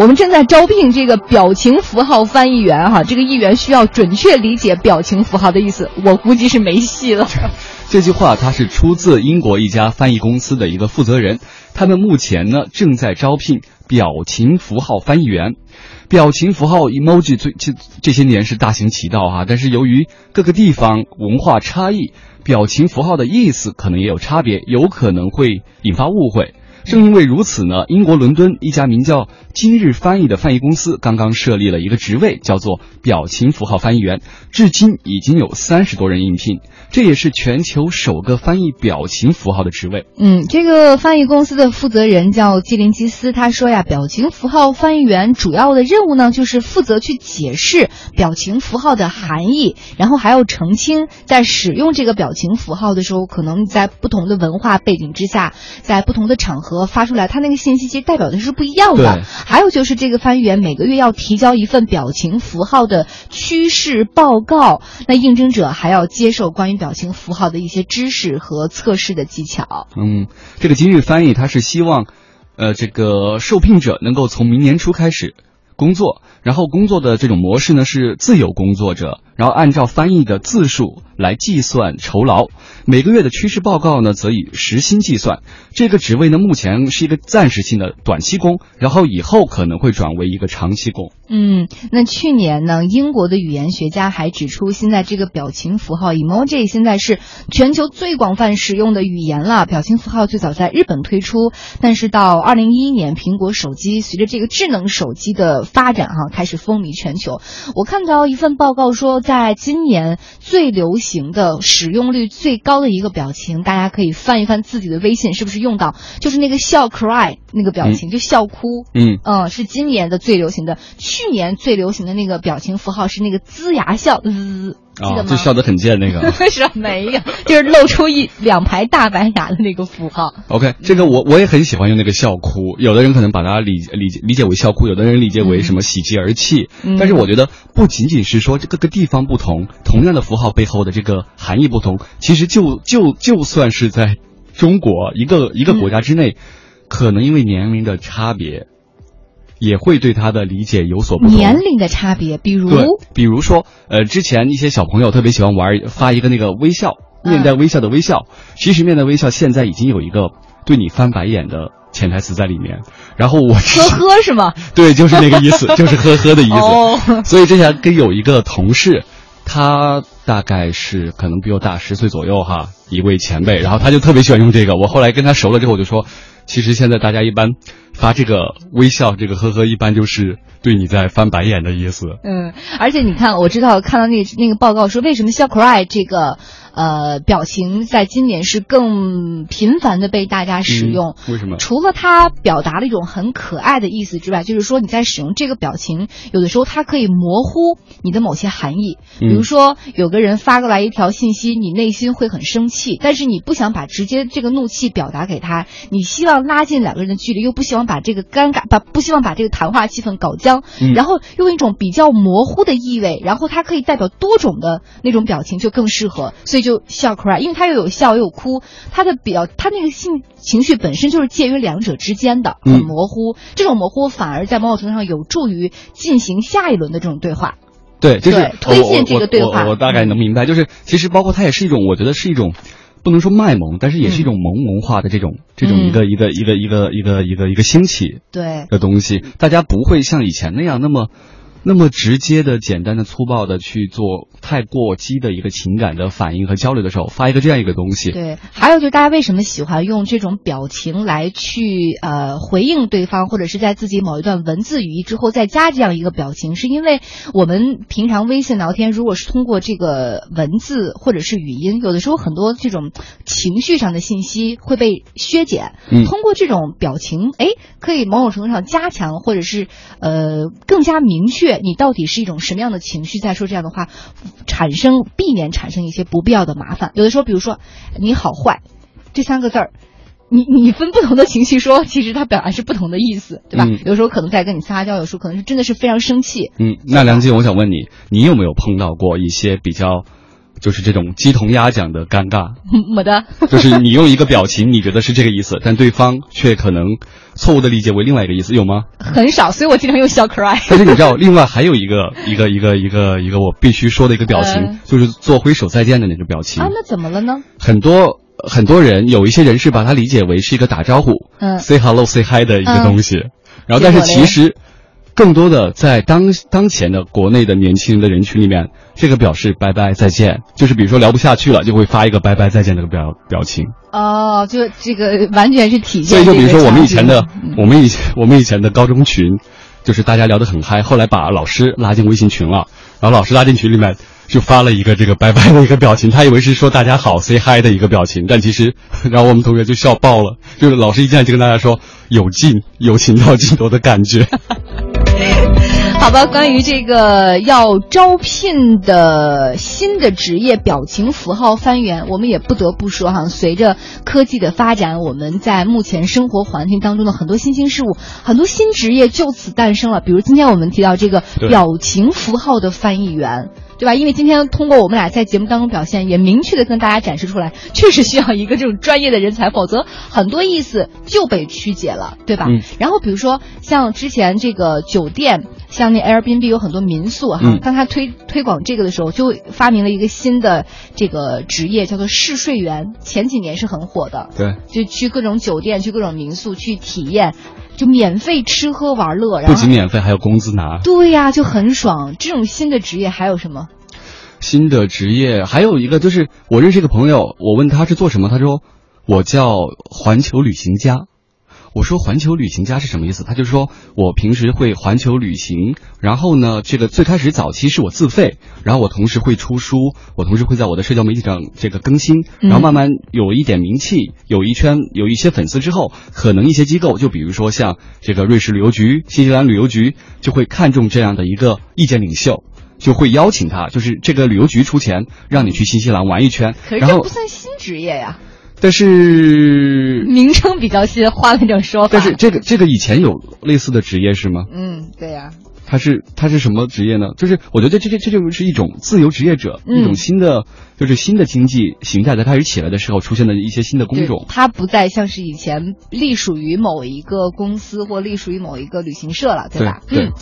我们正在招聘这个表情符号翻译员哈，这个译员需要准确理解表情符号的意思，我估计是没戏了。这句话它是出自英国一家翻译公司的一个负责人，他们目前呢正在招聘表情符号翻译员。表情符号 emoji 最这这些年是大行其道哈，但是由于各个地方文化差异，表情符号的意思可能也有差别，有可能会引发误会。正因为如此呢，英国伦敦一家名叫今日翻译的翻译公司刚刚设立了一个职位，叫做表情符号翻译员，至今已经有三十多人应聘，这也是全球首个翻译表情符号的职位。嗯，这个翻译公司的负责人叫基林基斯，他说呀，表情符号翻译员主要的任务呢，就是负责去解释表情符号的含义，然后还要澄清在使用这个表情符号的时候，可能在不同的文化背景之下，在不同的场合。和发出来，它那个信息其实代表的是不一样的。还有就是这个翻译员每个月要提交一份表情符号的趋势报告，那应征者还要接受关于表情符号的一些知识和测试的技巧。嗯，这个今日翻译他是希望，呃，这个受聘者能够从明年初开始工作，然后工作的这种模式呢是自由工作者，然后按照翻译的字数来计算酬劳。每个月的趋势报告呢，则以时薪计算。这个职位呢，目前是一个暂时性的短期工，然后以后可能会转为一个长期工。嗯，那去年呢，英国的语言学家还指出，现在这个表情符号 emoji 现在是全球最广泛使用的语言了。表情符号最早在日本推出，但是到二零一一年，苹果手机随着这个智能手机的发展，哈，开始风靡全球。我看到一份报告说，在今年最流行的、使用率最高。的一个表情，大家可以翻一翻自己的微信，是不是用到？就是那个笑 cry 那个表情，就笑哭。嗯嗯，是今年的最流行的。去年最流行的那个表情符号是那个龇牙笑，滋。记得吗？就笑得很贱那个，是没有，就是露出一两排大白牙的那个符号。OK，这个我我也很喜欢用那个笑哭，有的人可能把它理理理解为笑哭，有的人理解为什么喜极而泣。但是我觉得不仅仅是说这各个地方不同，同样的符号背后的这个含义不同，其实就就就算是在中国一个一个国家之内，可能因为年龄的差别。也会对他的理解有所不同。年龄的差别，比如，比如说，呃，之前一些小朋友特别喜欢玩发一个那个微笑，面带微笑的微笑。其实面带微笑现在已经有一个对你翻白眼的潜台词在里面。然后我呵呵是吗？对，就是那个意思，就是呵呵的意思。所以之前跟有一个同事，他大概是可能比我大十岁左右哈，一位前辈，然后他就特别喜欢用这个。我后来跟他熟了之后，我就说。其实现在大家一般发这个微笑，这个呵呵，一般就是对你在翻白眼的意思。嗯，而且你看，我知道看到那那个报告说，为什么笑 cry 这个。呃，表情在今年是更频繁的被大家使用。为什么？除了它表达了一种很可爱的意思之外，就是说你在使用这个表情，有的时候它可以模糊你的某些含义。比如说，有个人发过来一条信息，你内心会很生气，但是你不想把直接这个怒气表达给他，你希望拉近两个人的距离，又不希望把这个尴尬，把不希望把这个谈话气氛搞僵，然后用一种比较模糊的意味，然后它可以代表多种的那种表情，就更适合。所以。就笑 cry，因为他又有笑又有哭，他的表他那个性情绪本身就是介于两者之间的，很模糊。这种模糊反而在某种程度上有助于进行下一轮的这种对话。对，就是推荐这个对话。我大概能明白，就是其实包括它也是一种，我觉得是一种不能说卖萌，但是也是一种萌萌化的这种这种一个一个一个一个一个一个一个兴起对。的东西，大家不会像以前那样那么。那么直接的、简单的、粗暴的去做太过激的一个情感的反应和交流的时候，发一个这样一个东西。对，还有就是大家为什么喜欢用这种表情来去呃回应对方，或者是在自己某一段文字语义之后再加这样一个表情，是因为我们平常微信聊天，如果是通过这个文字或者是语音，有的时候很多这种情绪上的信息会被削减。嗯。通过这种表情，哎，可以某种程度上加强，或者是呃更加明确。你到底是一种什么样的情绪？在说这样的话，产生避免产生一些不必要的麻烦。有的时候，比如说“你好坏”这三个字儿，你你分不同的情绪说，其实它表达是不同的意思，对吧？有时候可能在跟你撒娇，有时候可能是真的是非常生气。嗯，那梁静，我想问你，你有没有碰到过一些比较就是这种鸡同鸭讲的尴尬，没得，就是你用一个表情，你觉得是这个意思，但对方却可能错误的理解为另外一个意思，有吗？很少，所以我经常用小可爱。但是你知道，另外还有一个一个一个一个一个我必须说的一个表情，嗯就是做挥手再见的那个表情。啊，那怎么了呢？很多很多人有一些人是把它理解为是一个打招呼，嗯，say hello say hi 的一个东西，然后但是其实。更多的在当当前的国内的年轻人的人群里面，这个表示拜拜再见，就是比如说聊不下去了，就会发一个拜拜再见这个表表情。哦，就这个完全是体现。所以就比如说我们以前的，嗯我们以前我们以前的高中群，就是大家聊得很嗨，后来把老师拉进微信群了，然后老师拉进群里面就发了一个这个拜拜的一个表情，他以为是说大家好 say hi 的一个表情，但其实，然后我们同学就笑爆了，就是老师一进来就跟大家说有劲友情到尽头的感觉。好吧，关于这个要招聘的新的职业表情符号翻译员，我们也不得不说哈，随着科技的发展，我们在目前生活环境当中的很多新兴事物，很多新职业就此诞生了。比如今天我们提到这个表情符号的翻译员。对吧？因为今天通过我们俩在节目当中表现，也明确的跟大家展示出来，确实需要一个这种专业的人才，否则很多意思就被曲解了，对吧？嗯然后比如说像之前这个酒店，像那 Airbnb 有很多民宿哈，嗯当他推推广这个的时候，就发明了一个新的这个职业，叫做试睡员。前几年是很火的，对，就去各种酒店、去各种民宿去体验，就免费吃喝玩乐，然不仅免费，还有工资拿。对呀、就很爽。这种新的职业还有什么？新的职业还有一个就是，我认识一个朋友，我问他是做什么，他说我叫环球旅行家。我说环球旅行家是什么意思？他就说我平时会环球旅行，然后呢，这个最开始早期是我自费，然后我同时会出书，我同时会在我的社交媒体上这个更新，然后慢慢有一点名气，有一圈有一些粉丝之后，可能一些机构，就比如说像这个瑞士旅游局、新西兰旅游局，就会看中这样的一个意见领袖。就会邀请他，就是这个旅游局出钱让你去新西兰玩一圈，可是这不算新职业呀，但是名称比较新，换了一种说法。但是这个这个以前有类似的职业是吗？嗯，对呀、他是他是什么职业呢？就是我觉得这这这就是一种自由职业者，嗯一种新的就是新的经济形态在开始起来的时候出现的一些新的工种。他不再像是以前隶属于某一个公司或隶属于某一个旅行社了，对吧？对对嗯。